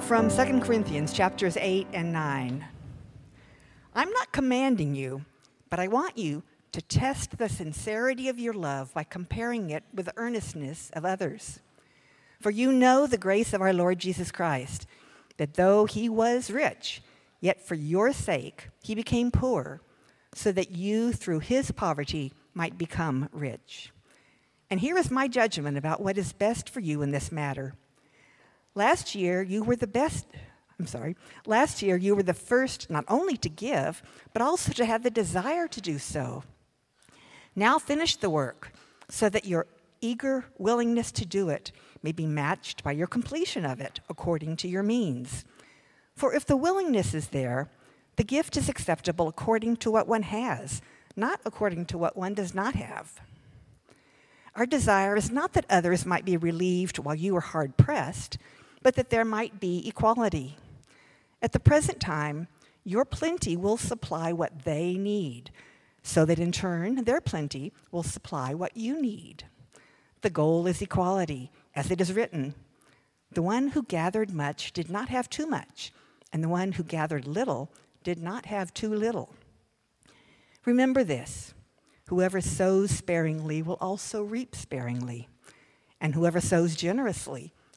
from 2 Corinthians chapters 8 and 9. I'm not commanding you, but I want you to test the sincerity of your love by comparing it with the earnestness of others. For you know the grace of our Lord Jesus Christ, that though he was rich, yet for your sake he became poor, so that you through his poverty might become rich. And here is my judgment about what is best for you in this matter. Last year, you were the best. I'm sorry. Last year, you were the first not only to give, but also to have the desire to do so. Now finish the work so that your eager willingness to do it may be matched by your completion of it according to your means. For if the willingness is there, the gift is acceptable according to what one has, not according to what one does not have. Our desire is not that others might be relieved while you are hard pressed, but that there might be equality. At the present time, your plenty will supply what they need, so that in turn, their plenty will supply what you need. The goal is equality, as it is written The one who gathered much did not have too much, and the one who gathered little did not have too little. Remember this whoever sows sparingly will also reap sparingly, and whoever sows generously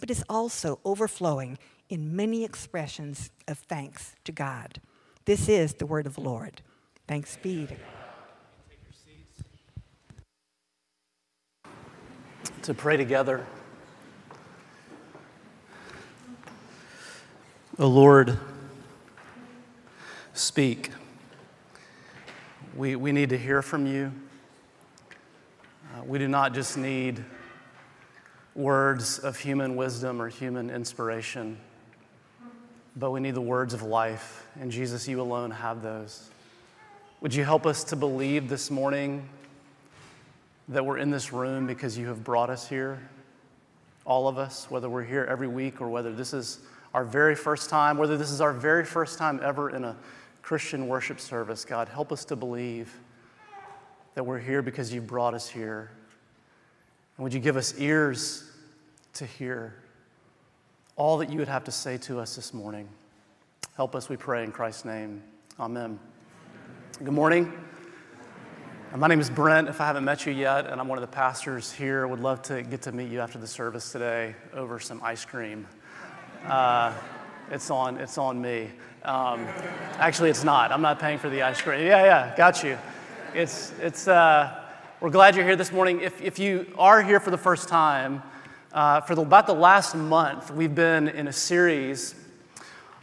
but is also overflowing in many expressions of thanks to God. This is the word of the Lord. Thanks be to God. To pray together. O Lord, speak. We, we need to hear from you. Uh, we do not just need words of human wisdom or human inspiration, but we need the words of life. And Jesus, you alone have those. Would you help us to believe this morning that we're in this room because you have brought us here? All of us, whether we're here every week or whether this is our very first time, whether this is our very first time ever in a Christian worship service, God, help us to believe that we're here because you brought us here. And would you give us ears to hear all that you would have to say to us this morning? Help us, we pray, in Christ's name. Amen. Good morning. My name is Brent, if I haven't met you yet, and I'm one of the pastors here. Would love to get to meet you after the service today over some ice cream. Uh, it's on, it's on me. Um, actually, it's not. I'm not paying for the ice cream. Yeah, yeah, got you. It's, it's, uh, we're glad you're here this morning. If, if you are here for the first time, uh, for the, about the last month, we've been in a series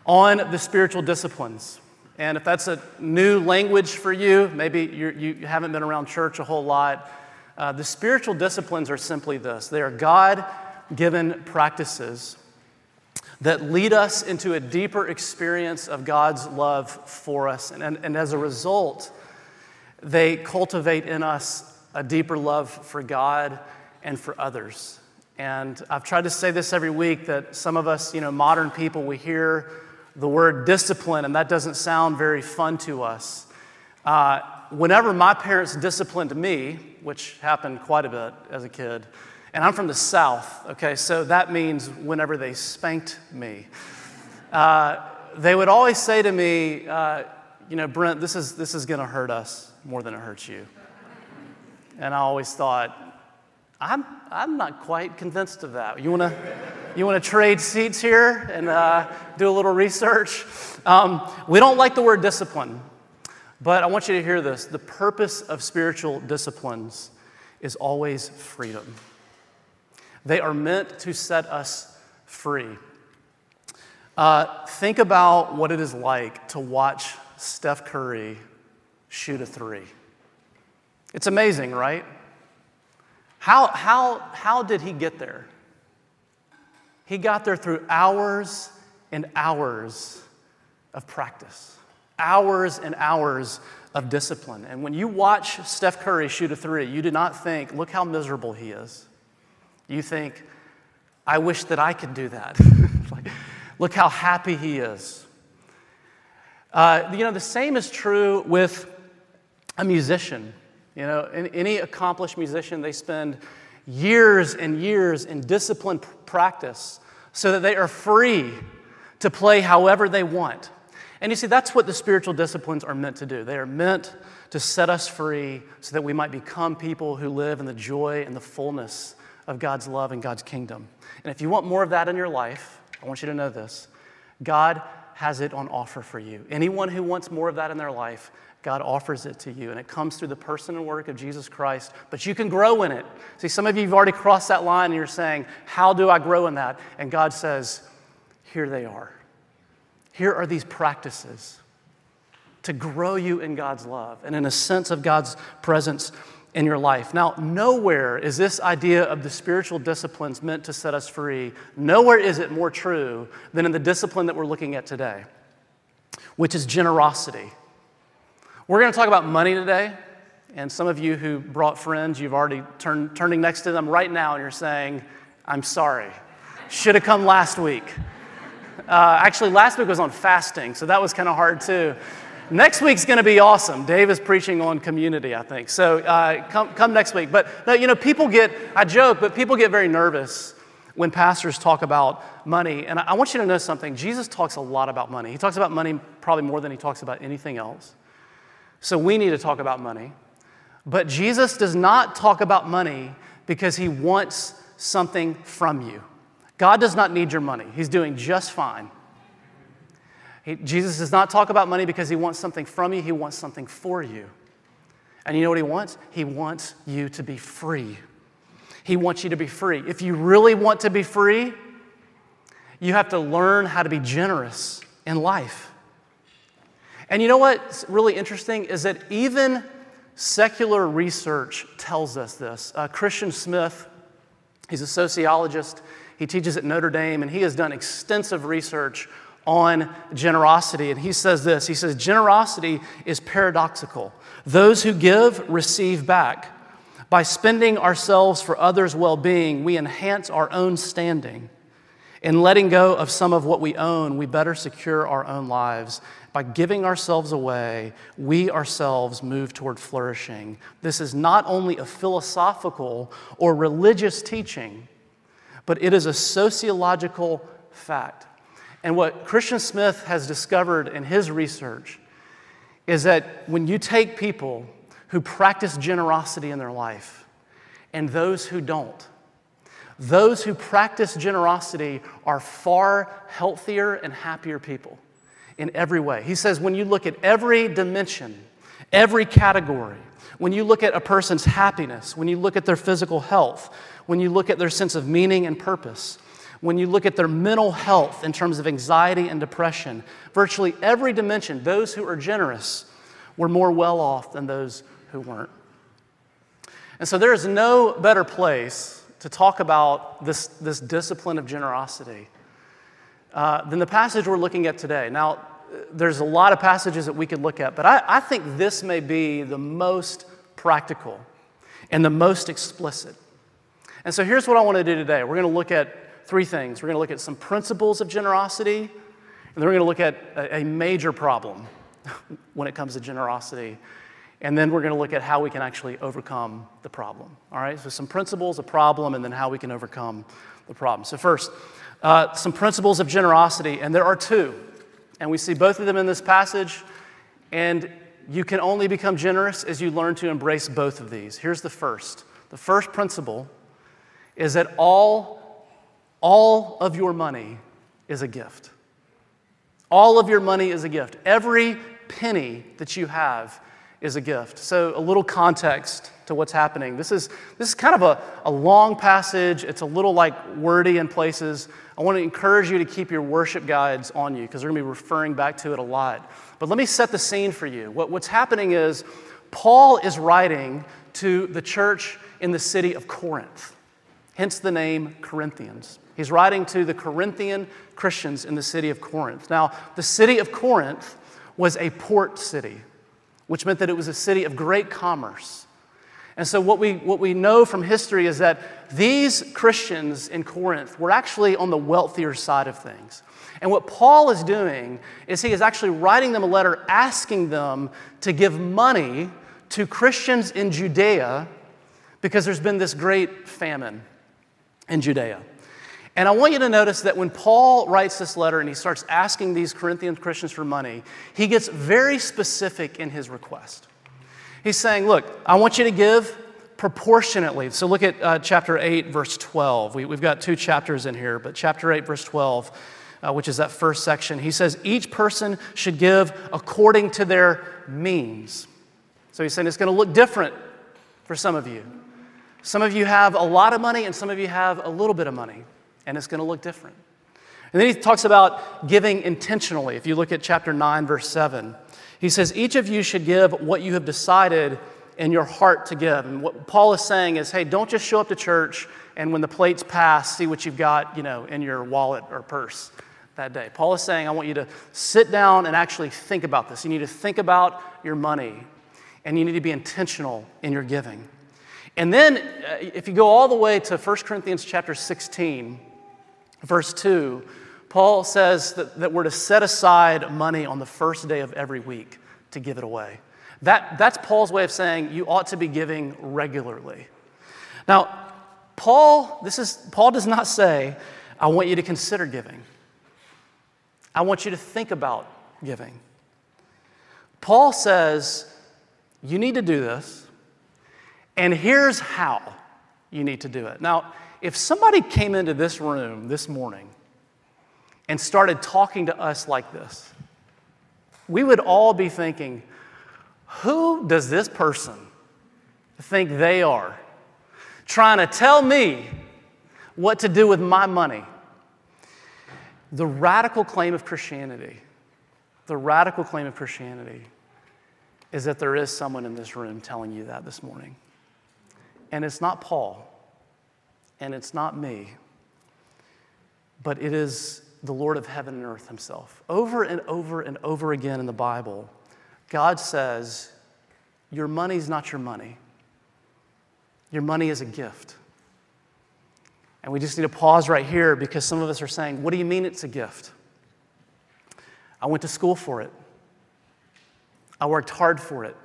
on the spiritual disciplines. And if that's a new language for you, maybe you you haven't been around church a whole lot, uh, the spiritual disciplines are simply this they are God given practices that lead us into a deeper experience of God's love for us. And, and, and, as a result, they cultivate in us a deeper love for God and for others. And I've tried to say this every week that some of us, you know, modern people, we hear the word discipline, and that doesn't sound very fun to us. Uh, whenever my parents disciplined me, which happened quite a bit as a kid, and I'm from the South, okay, so that means whenever they spanked me, uh, they would always say to me, uh, you know, Brent, this is, this is going to hurt us more than it hurts you. And I always thought, I'm, I'm not quite convinced of that. You want to you wanna trade seats here and uh, do a little research? Um, we don't like the word discipline, but I want you to hear this. The purpose of spiritual disciplines is always freedom, they are meant to set us free. Uh, think about what it is like to watch Steph Curry shoot a three. It's amazing, right? How, how, how did he get there? He got there through hours and hours of practice, hours and hours of discipline. And when you watch Steph Curry shoot a three, you do not think, look how miserable he is. You think, I wish that I could do that. like, look how happy he is. Uh, you know, the same is true with a musician. You know, any accomplished musician, they spend years and years in disciplined practice so that they are free to play however they want. And you see, that's what the spiritual disciplines are meant to do. They are meant to set us free so that we might become people who live in the joy and the fullness of God's love and God's kingdom. And if you want more of that in your life, I want you to know this God has it on offer for you. Anyone who wants more of that in their life, God offers it to you, and it comes through the person and work of Jesus Christ, but you can grow in it. See, some of you have already crossed that line and you're saying, How do I grow in that? And God says, Here they are. Here are these practices to grow you in God's love and in a sense of God's presence in your life. Now, nowhere is this idea of the spiritual disciplines meant to set us free. Nowhere is it more true than in the discipline that we're looking at today, which is generosity. We're going to talk about money today. And some of you who brought friends, you've already turned turning next to them right now and you're saying, I'm sorry. Should have come last week. Uh, actually, last week was on fasting, so that was kind of hard too. Next week's going to be awesome. Dave is preaching on community, I think. So uh, come, come next week. But you know, people get, I joke, but people get very nervous when pastors talk about money. And I want you to know something. Jesus talks a lot about money. He talks about money probably more than he talks about anything else. So we need to talk about money. But Jesus does not talk about money because he wants something from you. God does not need your money, he's doing just fine. He, Jesus does not talk about money because he wants something from you, he wants something for you. And you know what he wants? He wants you to be free. He wants you to be free. If you really want to be free, you have to learn how to be generous in life. And you know what's really interesting is that even secular research tells us this. Uh, Christian Smith, he's a sociologist, he teaches at Notre Dame, and he has done extensive research on generosity. And he says this he says, Generosity is paradoxical. Those who give receive back. By spending ourselves for others' well being, we enhance our own standing. In letting go of some of what we own, we better secure our own lives. By giving ourselves away, we ourselves move toward flourishing. This is not only a philosophical or religious teaching, but it is a sociological fact. And what Christian Smith has discovered in his research is that when you take people who practice generosity in their life and those who don't, those who practice generosity are far healthier and happier people in every way. He says, when you look at every dimension, every category, when you look at a person's happiness, when you look at their physical health, when you look at their sense of meaning and purpose, when you look at their mental health in terms of anxiety and depression, virtually every dimension, those who are generous were more well off than those who weren't. And so there is no better place to talk about this, this discipline of generosity uh, than the passage we're looking at today. Now, there's a lot of passages that we could look at, but I, I think this may be the most practical and the most explicit. And so here's what I want to do today. We're going to look at three things. We're going to look at some principles of generosity, and then we're going to look at a, a major problem when it comes to generosity. And then we're going to look at how we can actually overcome the problem. All right? So, some principles, a problem, and then how we can overcome the problem. So, first, uh, some principles of generosity, and there are two. And we see both of them in this passage. And you can only become generous as you learn to embrace both of these. Here's the first the first principle is that all, all of your money is a gift. All of your money is a gift. Every penny that you have is a gift. So, a little context to what's happening. This is, this is kind of a, a long passage, it's a little like wordy in places. I want to encourage you to keep your worship guides on you because we're going to be referring back to it a lot. But let me set the scene for you. What, what's happening is Paul is writing to the church in the city of Corinth, hence the name Corinthians. He's writing to the Corinthian Christians in the city of Corinth. Now, the city of Corinth was a port city, which meant that it was a city of great commerce. And so, what we, what we know from history is that these Christians in Corinth were actually on the wealthier side of things. And what Paul is doing is he is actually writing them a letter asking them to give money to Christians in Judea because there's been this great famine in Judea. And I want you to notice that when Paul writes this letter and he starts asking these Corinthian Christians for money, he gets very specific in his request. He's saying, Look, I want you to give proportionately. So look at uh, chapter 8, verse 12. We, have got two chapters in here, but chapter 8, verse 12, uh, which is that first section, he says, Each person should give according to their means. So he's saying it's going to look different for some of you. Some of you have a lot of money, and some of you have a little bit of money, and it's going to look different. And then he talks about giving intentionally. If you look at chapter 9, verse 7, he says, Each of you should give what you have decided in your heart to give. And what Paul is saying is, hey, don't just show up to church and when the plates pass, see what you've got, you know, in your wallet or purse that day. Paul is saying, I want you to sit down and actually think about this. You need to think about your money and you need to be intentional in your giving. And then uh, if you go all the way to 1 Corinthians chapter 16, verse 2, Paul says that, that we're to set aside money on the first day of every week to give it away. That, that's Paul's way of saying you ought to be giving regularly. Now, Paul, this is, Paul does not say, I want you to consider giving. I want you to think about giving. Paul says, you need to do this, and here's how you need to do it. Now, if somebody came into this room this morning and started talking to us like this, we would all be thinking, who does this person think they are? Trying to tell me what to do with my money. The radical claim of Christianity, the radical claim of Christianity is that there is someone in this room telling you that this morning. And it's not Paul, and it's not me, but it is the Lord of heaven and earth himself. Over and over and over again in the Bible, God says, Your money's not your money, your money is a gift. And we just need to pause right here because some of us are saying, What do you mean it's a gift? I went to school for it, I worked hard for it,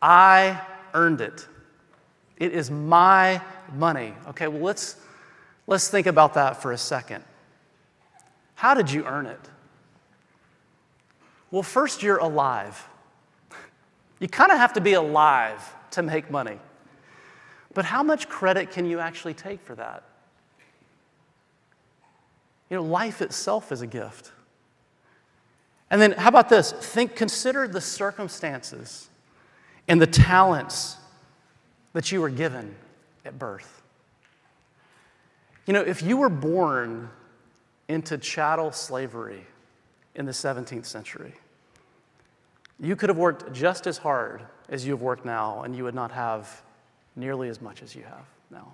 I earned it. It is my money. Okay, well, let's, let's think about that for a second. How did you earn it? Well, first, you're alive. You kind of have to be alive to make money. But how much credit can you actually take for that? You know, life itself is a gift. And then, how about this? Think, consider the circumstances and the talents that you were given at birth. You know, if you were born into chattel slavery in the 17th century, you could have worked just as hard as you have worked now, and you would not have nearly as much as you have now.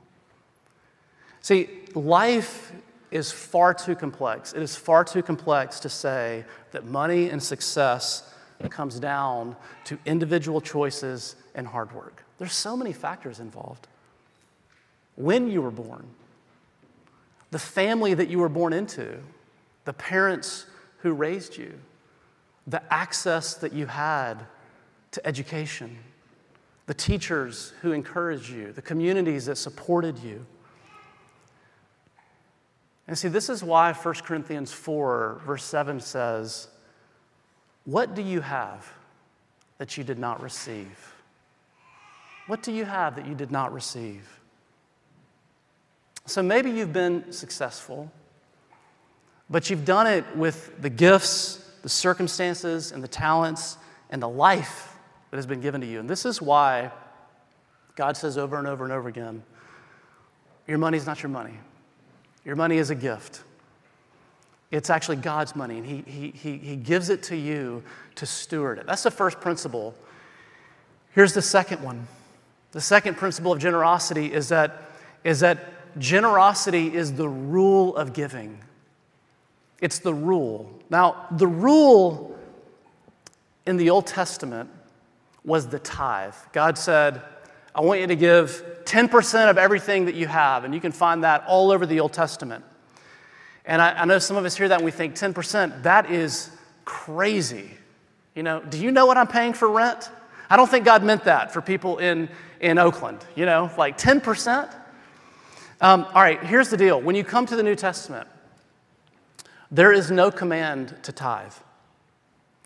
See, life is far too complex. It is far too complex to say that money and success comes down to individual choices and hard work. There's so many factors involved. when you were born, the family that you were born into, the parents who raised you, the access that you had to education, the teachers who encouraged you, the communities that supported you. And see, this is why 1 Corinthians 4, verse 7 says, What do you have that you did not receive? What do you have that you did not receive? So maybe you've been successful, but you've done it with the gifts, the circumstances, and the talents, and the life that has been given to you. And this is why God says over and over and over again your money is not your money. Your money is a gift. It's actually God's money, and he, he, he, he gives it to you to steward it. That's the first principle. Here's the second one. The second principle of generosity is that, is that generosity is the rule of giving. It's the rule. Now, the rule in the Old Testament was the tithe. God said, I want you to give 10% of everything that you have. And you can find that all over the Old Testament. And I, I, know some of us hear that and we think 10%, that is crazy. You know, do you know what I'm paying for rent? I don't think God meant that for people in, in Oakland, you know, like 10%. Um, all right, here's the deal. When you come to the New Testament, there is no command to tithe.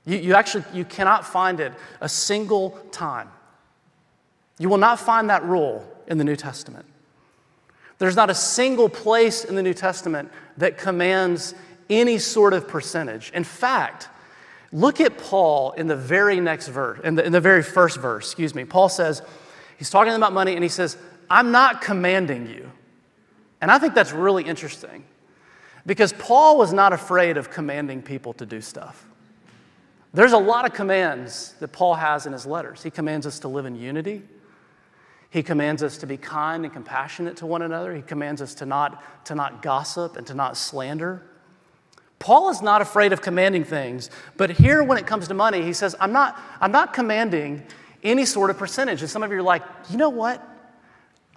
You, you actually you cannot find it a single time. You will not find that rule in the New Testament. There's not a single place in the New Testament that commands any sort of percentage. In fact, look at Paul in the very next verse, in the, in the very first verse, excuse me. Paul says, he's talking about money and he says, I'm not commanding you. And I think that's really interesting because Paul was not afraid of commanding people to do stuff. There's a lot of commands that Paul has in his letters. He commands us to live in unity. He commands us to be kind and compassionate to one another. He commands us to not, to not gossip and to not slander. Paul is not afraid of commanding things, but here when it comes to money, he says, I'm not, I'm not commanding any sort of percentage. And some of you are like, you know what?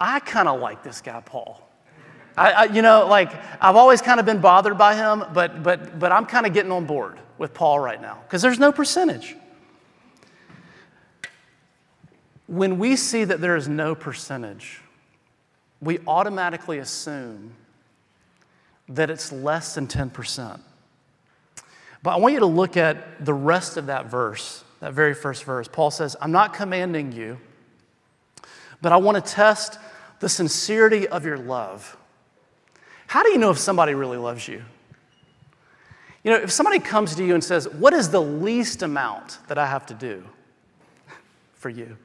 I kind of like this guy, Paul. I, I, you know, like I've always kind of been bothered by him, but, but, but I'm kind of getting on board with Paul right now because there's no percentage. When we see that there is no percentage, we automatically assume that it's less than 10%. But I want you to look at the rest of that verse, that very first verse. Paul says, I'm not commanding you, but I want to test the sincerity of your love. How do you know if somebody really loves you? You know, if somebody comes to you and says, What is the least amount that I have to do for you?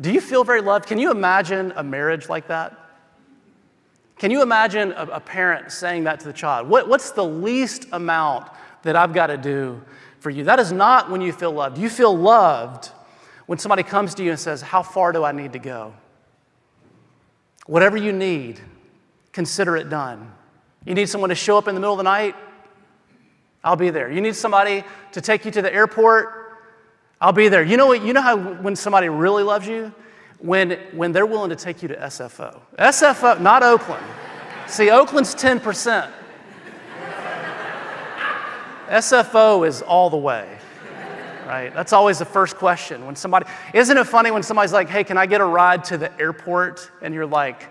Do you feel very loved? Can you imagine a marriage like that? Can you imagine a, a parent saying that to the child? What, what's the least amount that I've got to do for you? That is not when you feel loved. You feel loved when somebody comes to you and says, How far do I need to go? Whatever you need, consider it done. You need someone to show up in the middle of the night? I'll be there. You need somebody to take you to the airport? I'll be there. You know what? You know how when somebody really loves you? When, when they're willing to take you to SFO. SFO, not Oakland. See, Oakland's 10%. SFO is all the way, right? That's always the first question. When somebody, isn't it funny when somebody's like, hey, can I get a ride to the airport? And you're like,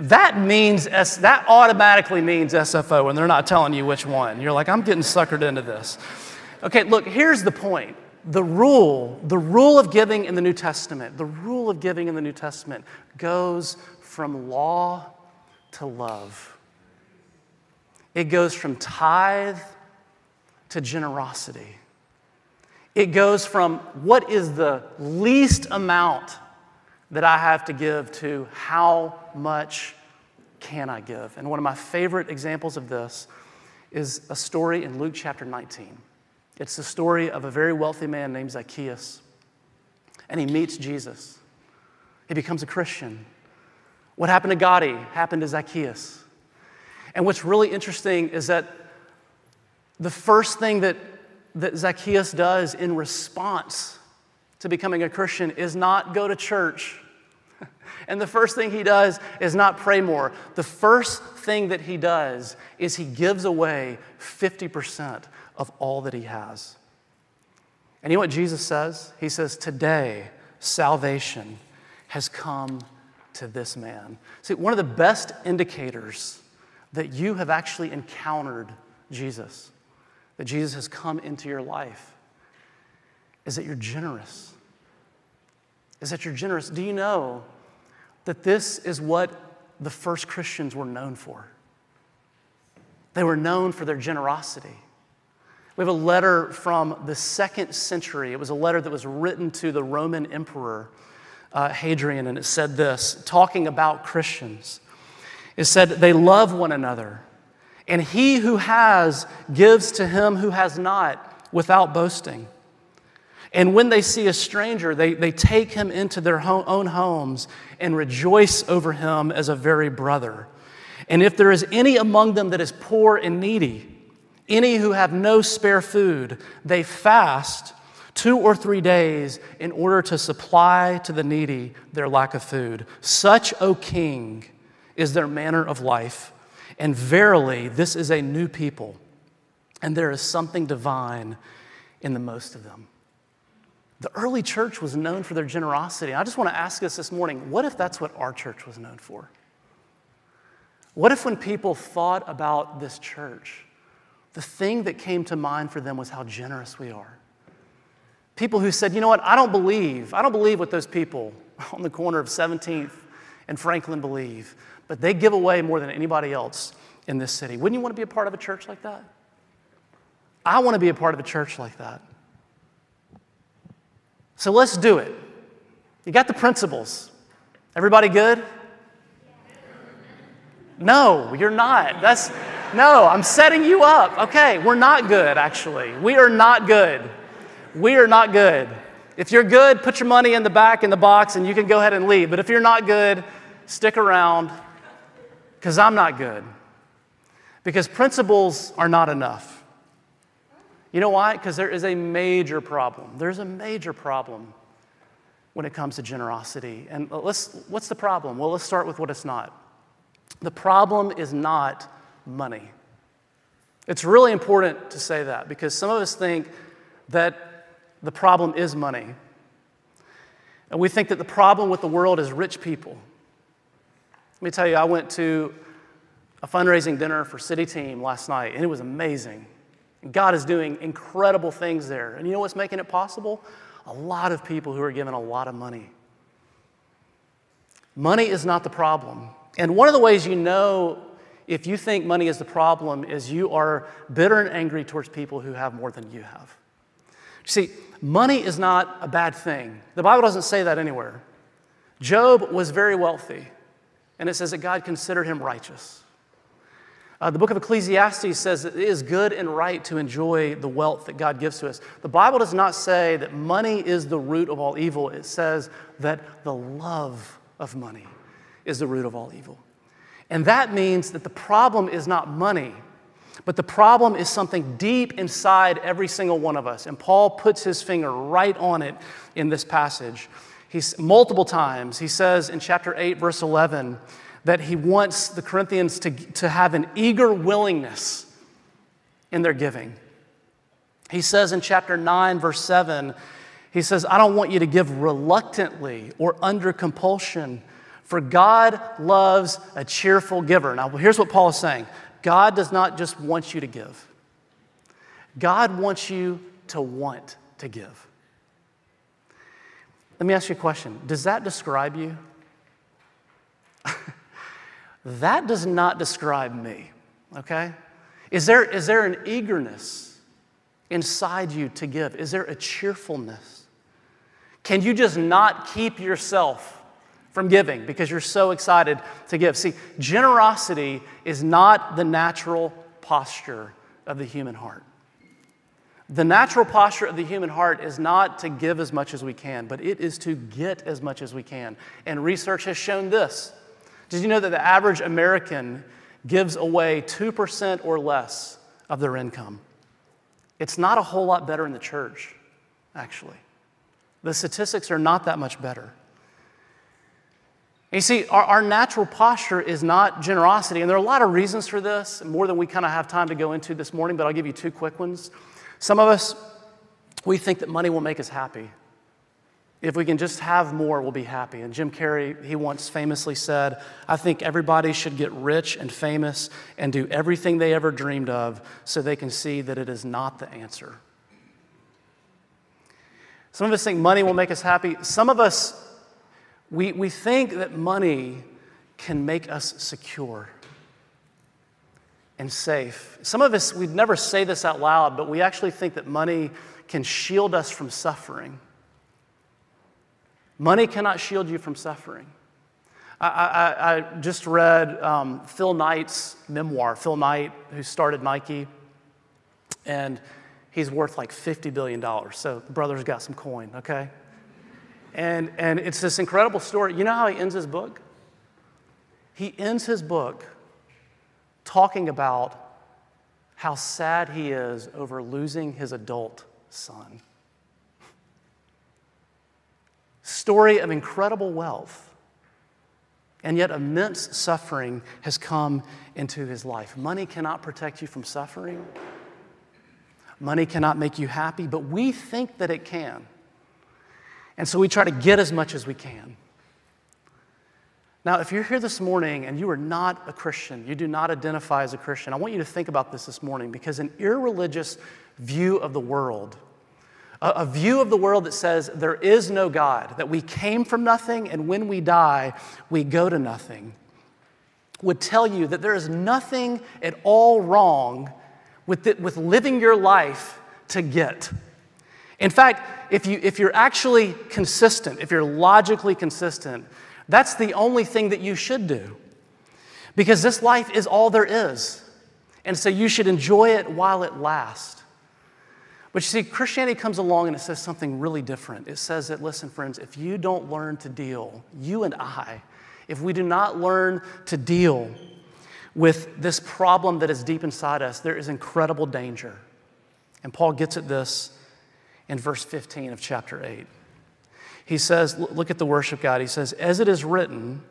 that means, S, that automatically means SFO, and they're not telling you which one. You're like, I'm getting suckered into this. Okay, look, here's the point. The rule, the rule of giving in the New Testament, the rule of giving in the New Testament goes from law to love. It goes from tithe to generosity. It goes from what is the least amount that I have to give to how much can I give. And one of my favorite examples of this is a story in Luke chapter 19. It's the story of a very wealthy man named Zacchaeus. And he meets Jesus. He becomes a Christian. What happened to Gotti happened to Zacchaeus. And what's really interesting is that the first thing that, that Zacchaeus does in response to becoming a Christian is not go to church, And the first thing he does is not pray more. The first thing that he does is he gives away 50% of all that he has. And you know what Jesus says? He says, Today, salvation has come to this man. See, one of the best indicators that you have actually encountered Jesus, that Jesus has come into your life, is that you're generous. Is that you're generous. Do you know that this is what the first Christians were known for? They were known for their generosity. We have a letter from the second century. It was a letter that was written to the Roman emperor uh, Hadrian, and it said this, talking about Christians. It said, They love one another, and he who has gives to him who has not without boasting. And when they see a stranger, they, they take him into their own homes and rejoice over him as a very brother. And if there is any among them that is poor and needy, any who have no spare food, they fast two or three days in order to supply to the needy their lack of food. Such, O king, is their manner of life. And verily, this is a new people, and there is something divine in the most of them. The early church was known for their generosity. I just want to ask us this morning what if that's what our church was known for? What if, when people thought about this church, the thing that came to mind for them was how generous we are? People who said, you know what, I don't believe, I don't believe what those people on the corner of 17th and Franklin believe, but they give away more than anybody else in this city. Wouldn't you want to be a part of a church like that? I want to be a part of a church like that. So let's do it. You got the principles. Everybody good? No, you're not. That's no, I'm setting you up. Okay, we're not good actually. We are not good. We are not good. If you're good, put your money in the back in the box and you can go ahead and leave. But if you're not good, stick around because I'm not good. Because principles are not enough. You know why? Because there is a major problem. There's a major problem when it comes to generosity. And let's, what's the problem? Well, let's start with what it's not. The problem is not money. It's really important to say that because some of us think that the problem is money. And we think that the problem with the world is rich people. Let me tell you, I went to a fundraising dinner for City Team last night, and it was amazing. God is doing incredible things there. And you know what's making it possible? A lot of people who are given a lot of money. Money is not the problem. And one of the ways you know if you think money is the problem is you are bitter and angry towards people who have more than you have. See, money is not a bad thing. The Bible doesn't say that anywhere. Job was very wealthy, and it says that God considered him righteous. Uh, the book of Ecclesiastes says it is good and right to enjoy the wealth that God gives to us. The Bible does not say that money is the root of all evil, it says that the love of money is the root of all evil. And that means that the problem is not money, but the problem is something deep inside every single one of us. And Paul puts his finger right on it in this passage. He's multiple times, he says in chapter 8, verse 11, that he wants the Corinthians to, to have an eager willingness in their giving. He says in chapter 9, verse 7, he says, I don't want you to give reluctantly or under compulsion, for God loves a cheerful giver. Now, here's what Paul is saying God does not just want you to give, God wants you to want to give. Let me ask you a question Does that describe you? That does not describe me, okay? Is there, is there an eagerness inside you to give? Is there a cheerfulness? Can you just not keep yourself from giving because you're so excited to give? See, generosity is not the natural posture of the human heart. The natural posture of the human heart is not to give as much as we can, but it is to get as much as we can. And research has shown this did you know that the average American gives away 2% or less of their income? It's not a whole lot better in the church, actually. The statistics are not that much better. You see, our, our natural posture is not generosity. And there are a lot of reasons for this, more than we kind of have time to go into this morning, but I'll give you two quick ones. Some of us, we think that money will make us happy. If we can just have more, we'll be happy. And Jim Carrey, he once famously said, I think everybody should get rich and famous and do everything they ever dreamed of so they can see that it is not the answer. Some of us think money will make us happy. Some of us, we, we think that money can make us secure and safe. Some of us, we'd never say this out loud, but we actually think that money can shield us from suffering. Money cannot shield you from suffering. I, I, I just read um, Phil Knight's memoir. Phil Knight, who started Nike, and he's worth like $50 billion. So the brother's got some coin, okay? And, and it's this incredible story. You know how he ends his book? He ends his book talking about how sad he is over losing his adult son story of incredible wealth. And yet, immense suffering has come into his life. Money cannot protect you from suffering. Money cannot make you happy, but we think that it can. And so we try to get as much as we can. Now, if you're here this morning and you are not a Christian, you do not identify as a Christian, I want you to think about this this morning because an irreligious view of the world a, view of the world that says there is no God, that we came from nothing, and when we die, we go to nothing, would tell you that there is nothing at all wrong with, it, with living your life to get. In fact, if, you, if you're actually consistent, if you're logically consistent, that's the only thing that you should do. Because this life is all there is. And so you should enjoy it while it lasts. But you see, Christianity comes along and it says something really different. It says that, listen, friends, if you don't learn to deal, you and I, if we do not learn to deal with this problem that is deep inside us, there is incredible danger. And Paul gets at this in verse 15 of chapter 8. He says, look at the worship guide. He says, As it is written,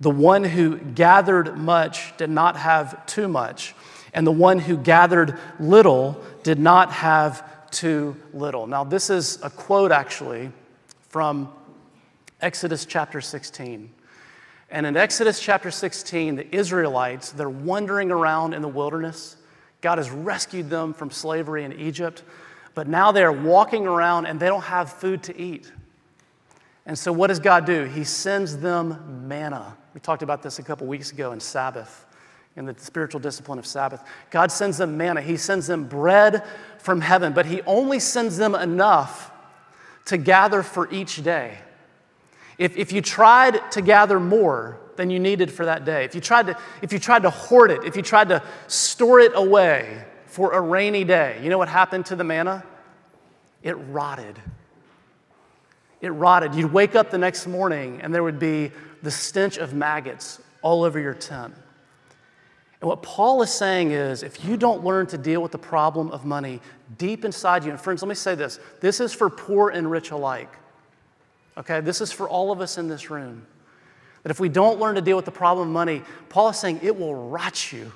the one who gathered much did not have too much and the one who gathered little did not have too little. Now, this is a quote actually from Exodus chapter 16. And in Exodus chapter 16, the Israelites, they're wandering around in the wilderness. God has rescued them from slavery in Egypt, but now they're walking around and they don't have food to eat. And so, what does God do? He sends them manna. We talked about this a couple weeks ago in Sabbath in the spiritual discipline of Sabbath. God sends them manna, He sends them bread from heaven, but He only sends them enough to gather for each day. If, if you tried to gather more than you needed for that day, if you, tried to, if you tried to hoard it, if you tried to store it away for a rainy day, you know what happened to the manna? It rotted. It rotted. You'd wake up the next morning and there would be the stench of maggots all over your tent. And what Paul is saying is if you don't learn to deal with the problem of money deep inside you, and friends, let me say this this is for poor and rich alike. Okay, this is for all of us in this room. That if we don't learn to deal with the problem of money, Paul is saying it will rot you.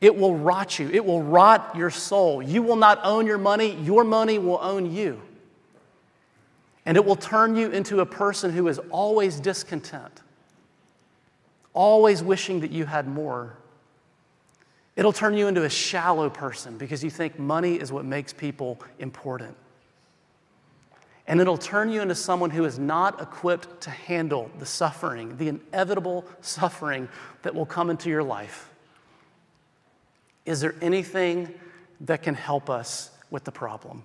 It will rot you. It will rot your soul. You will not own your money, your money will own you. And it will turn you into a person who is always discontent, always wishing that you had more. It'll turn you into a shallow person because you think money is what makes people important. And it'll turn you into someone who is not equipped to handle the suffering, the inevitable suffering that will come into your life. Is there anything that can help us with the problem?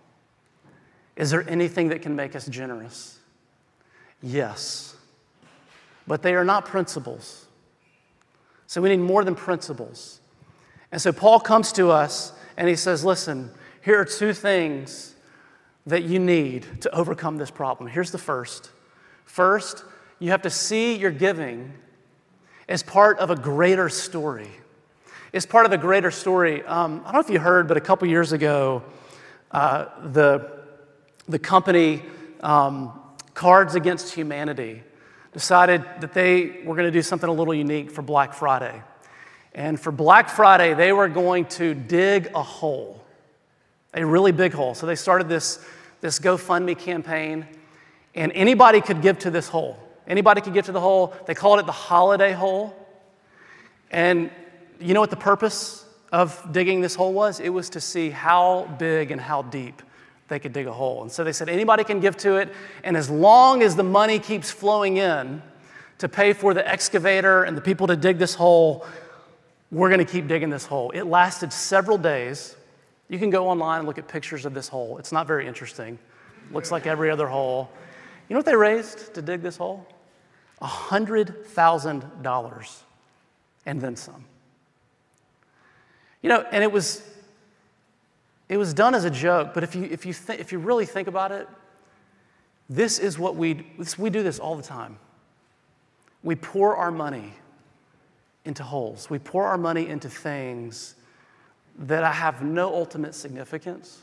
Is there anything that can make us generous? Yes. But they are not principles. So we need more than principles. And so Paul comes to us and he says, Listen, here are two things that you need to overcome this problem. Here's the first. First, you have to see your giving as part of a greater story. It's part of a greater story. Um, I don't know if you heard, but a couple years ago, uh, the, the company um, Cards Against Humanity decided that they were going to do something a little unique for Black Friday. And for Black Friday, they were going to dig a hole, a really big hole. So they started this, this GoFundMe campaign, and anybody could give to this hole. Anybody could get to the hole. They called it the holiday hole. And you know what the purpose of digging this hole was? It was to see how big and how deep they could dig a hole. And so they said anybody can give to it, and as long as the money keeps flowing in to pay for the excavator and the people to dig this hole, we're going to keep digging this hole. It lasted several days. You can go online and look at pictures of this hole. It's not very interesting. Looks like every other hole. You know what they raised to dig this hole? $100,000 and then some. You know, and it was, it was done as a joke, but if you, if you, th- if you really think about it, this is what we, this, we do this all the time. We pour our money into holes. We pour our money into things that have no ultimate significance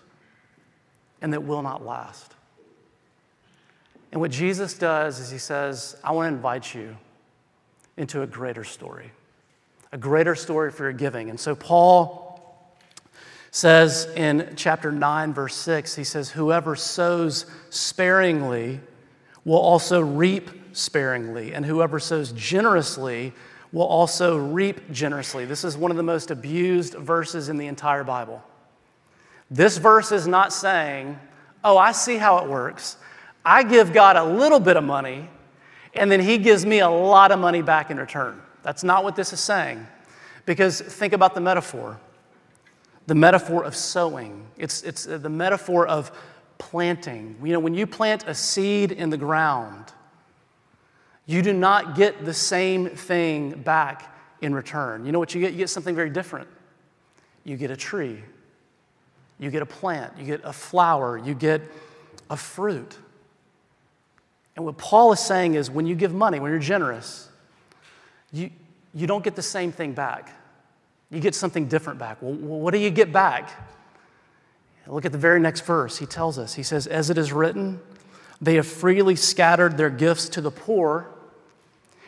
and that will not last. And what Jesus does is he says, I want to invite you into a greater story, a greater story for your giving. And so Paul says in chapter 9, verse 6, he says, Whoever sows sparingly will also reap sparingly, and whoever sows generously will also reap generously. This is one of the most abused verses in the entire Bible. This verse is not saying, Oh, I see how it works. I give God a little bit of money, and then He gives me a lot of money back in return. That's not what this is saying. Because think about the metaphor the metaphor of sowing, it's, it's uh, the metaphor of planting. You know, when you plant a seed in the ground, you do not get the same thing back in return. You know what you get? You get something very different. You get a tree, you get a plant, you get a flower, you get a fruit. And what Paul is saying is when you give money, when you're generous, you, you don't get the same thing back. You get something different back. Well, what do you get back? Look at the very next verse. He tells us, he says, As it is written, they have freely scattered their gifts to the poor,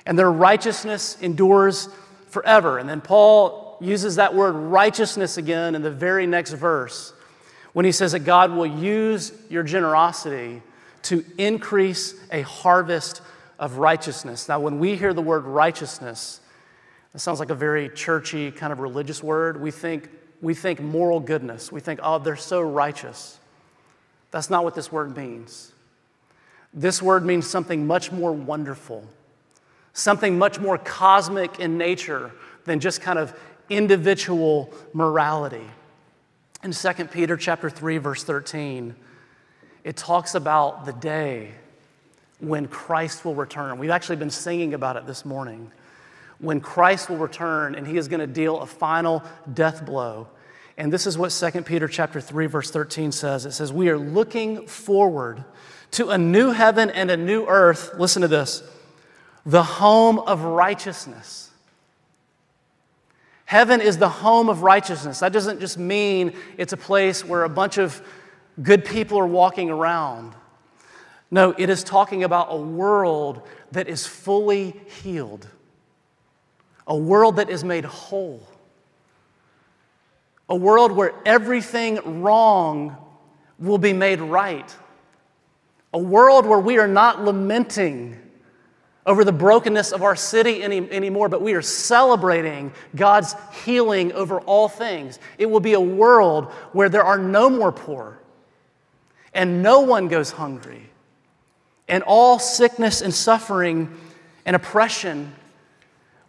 and their righteousness endures forever. And then Paul uses that word righteousness again in the very next verse when he says that God will use your generosity to increase a harvest of righteousness. Now, when we hear the word righteousness, it sounds like a very churchy kind of religious word. We think, we think moral goodness. We think, oh, they're so righteous. That's not what this word means. This word means something much more wonderful, something much more cosmic in nature than just kind of individual morality. In 2 Peter chapter 3 verse 13, it talks about the day when Christ will return. We've actually been singing about it this morning. When Christ will return and he is going to deal a final death blow. And this is what 2 Peter chapter 3 verse 13 says. It says, "We are looking forward to a new heaven and a new earth. Listen to this. The home of righteousness." Heaven is the home of righteousness. That doesn't just mean it's a place where a bunch of good people are walking around. No, it is talking about a world that is fully healed, a world that is made whole, a world where everything wrong will be made right, a world where we are not lamenting over the brokenness of our city any, anymore, but we are celebrating God's healing over all things. It will be a world where there are no more poor and no one goes hungry, and all sickness and suffering and oppression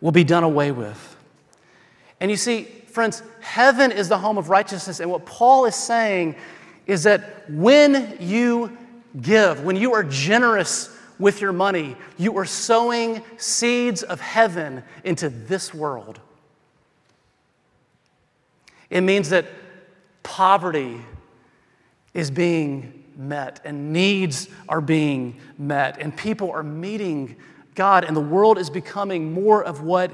will be done away with. And you see, friends, heaven is the home of righteousness, and what Paul is saying is that when you give, when you are generous with your money, you are sowing seeds of heaven into this world. It means that poverty is being met and needs are being met and people are meeting God and the world is becoming more of what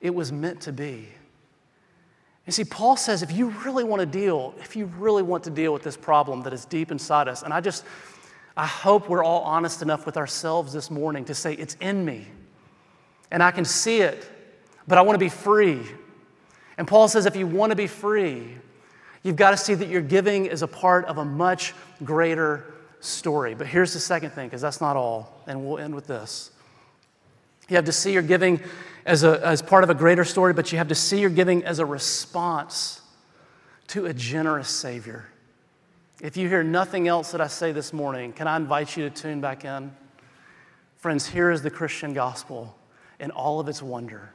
it was meant to be. And see, Paul says if you really want to deal, if you really want to deal with this problem that is deep inside us, and I just, I hope we're all honest enough with ourselves this morning to say, It's in me, and I can see it, but I want to be free. And Paul says, If you want to be free, you've got to see that your giving is a part of a much greater story. But here's the second thing, because that's not all, and we'll end with this. You have to see your giving as, a, as part of a greater story, but you have to see your giving as a response to a generous Savior. If you hear nothing else that I say this morning, can I invite you to tune back in? Friends, here is the Christian gospel in all of its wonder.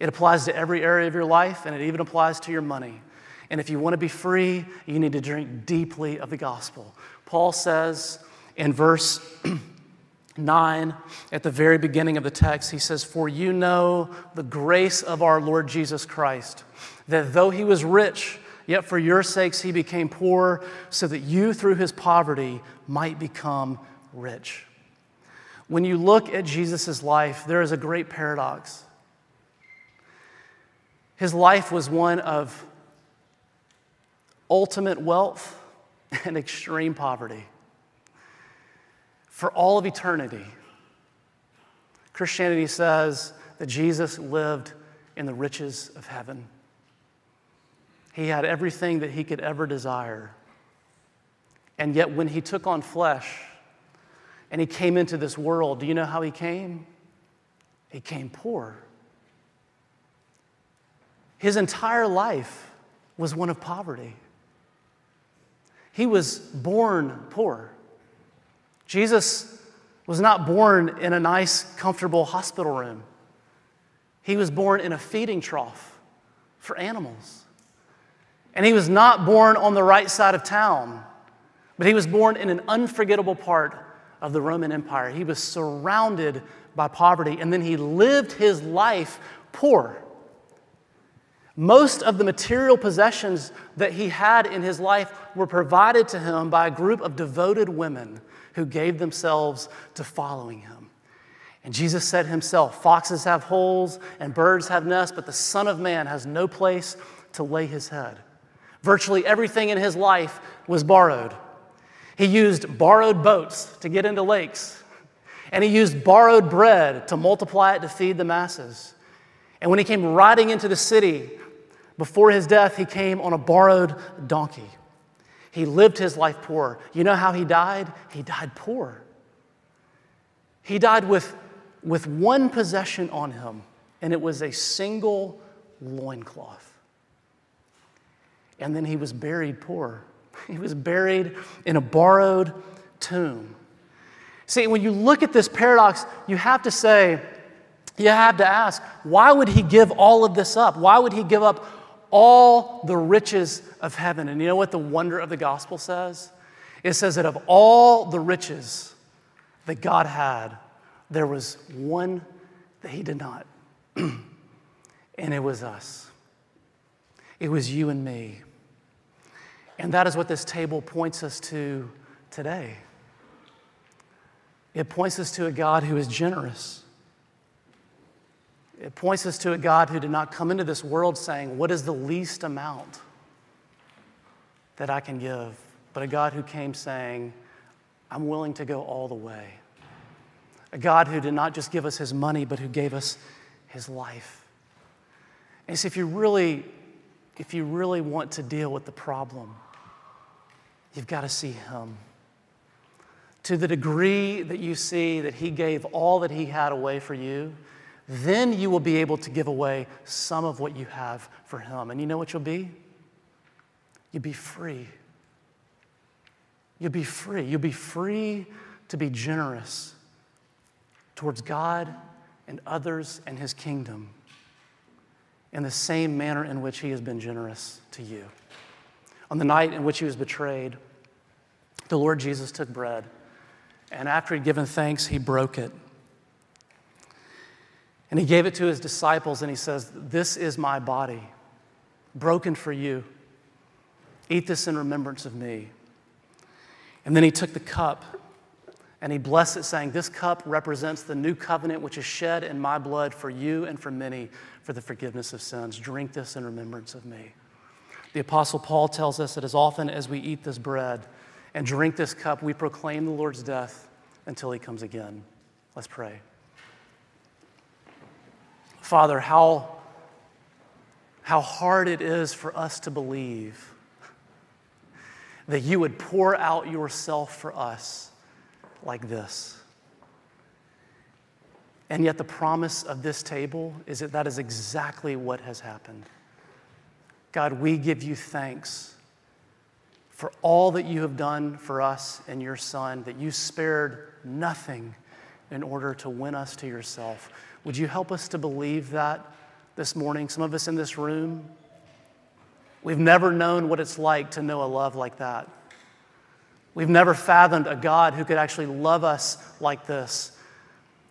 It applies to every area of your life, and it even applies to your money. And if you want to be free, you need to drink deeply of the gospel. Paul says in verse 9, at the very beginning of the text, he says, For you know the grace of our Lord Jesus Christ, that though he was rich, Yet for your sakes he became poor, so that you through his poverty might become rich. When you look at Jesus' life, there is a great paradox. His life was one of ultimate wealth and extreme poverty. For all of eternity, Christianity says that Jesus lived in the riches of heaven. He had everything that he could ever desire. And yet, when he took on flesh and he came into this world, do you know how he came? He came poor. His entire life was one of poverty. He was born poor. Jesus was not born in a nice, comfortable hospital room. He was born in a feeding trough for animals. And he was not born on the right side of town, but he was born in an unforgettable part of the Roman Empire. He was surrounded by poverty, and then he lived his life poor. Most of the material possessions that he had in his life were provided to him by a group of devoted women who gave themselves to following him. And Jesus said himself, Foxes have holes and birds have nests, but the Son of Man has no place to lay his head. Virtually everything in his life was borrowed. He used borrowed boats to get into lakes, and he used borrowed bread to multiply it to feed the masses. And when he came riding into the city before his death, he came on a borrowed donkey. He lived his life poor. You know how he died? He died poor. He died with, with one possession on him, and it was a single loincloth and then he was buried poor. He was buried in a borrowed tomb. See, when you look at this paradox, you have to say, you have to ask, why would he give all of this up? Why would he give up all the riches of heaven? And you know what the wonder of the gospel says? It says that of all the riches that God had, there was one that he did not, and it was us. It was you and me. And that is what this table points us to today. It points us to a God who is generous. It points us to a God who did not come into this world saying, What is the least amount that I can give? But a God who came saying, I'm willing to go all the way. A God who did not just give us his money, but who gave us his life. And so if you really, if you really want to deal with the problem, You've got to see Him. To the degree that you see that He gave all that He had away for you, then you will be able to give away some of what you have for Him. And you know what you'll be? You'll be free. You'll be free. You'll be free to be generous towards God and others and His kingdom in the same manner in which He has been generous to you. On the night in which he was betrayed, the Lord Jesus took bread, and after he'd given thanks, he broke it. And he gave it to his disciples, and he says, This is my body, broken for you. Eat this in remembrance of me. And then he took the cup and he blessed it, saying, This cup represents the new covenant which is shed in my blood for you and for many for the forgiveness of sins. Drink this in remembrance of me. The Apostle Paul tells us that as often as we eat this bread and drink this cup, we proclaim the Lord's death until he comes again. Let's pray. Father, how, how hard it is for us to believe that you would pour out yourself for us like this. And yet, the promise of this table is that that is exactly what has happened. God, we give you thanks for all that you have done for us and your Son, that you spared nothing in order to win us to yourself. Would you help us to believe that this morning? Some of us in this room, we've never known what it's like to know a love like that. We've never fathomed a God who could actually love us like this.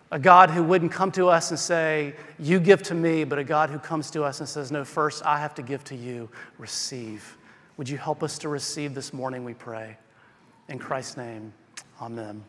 A God who wouldn't come to us and say, You give to me, but a God who comes to us and says, No, first I have to give to you. Receive. Would you help us to receive this morning, we pray? In Christ's name, amen.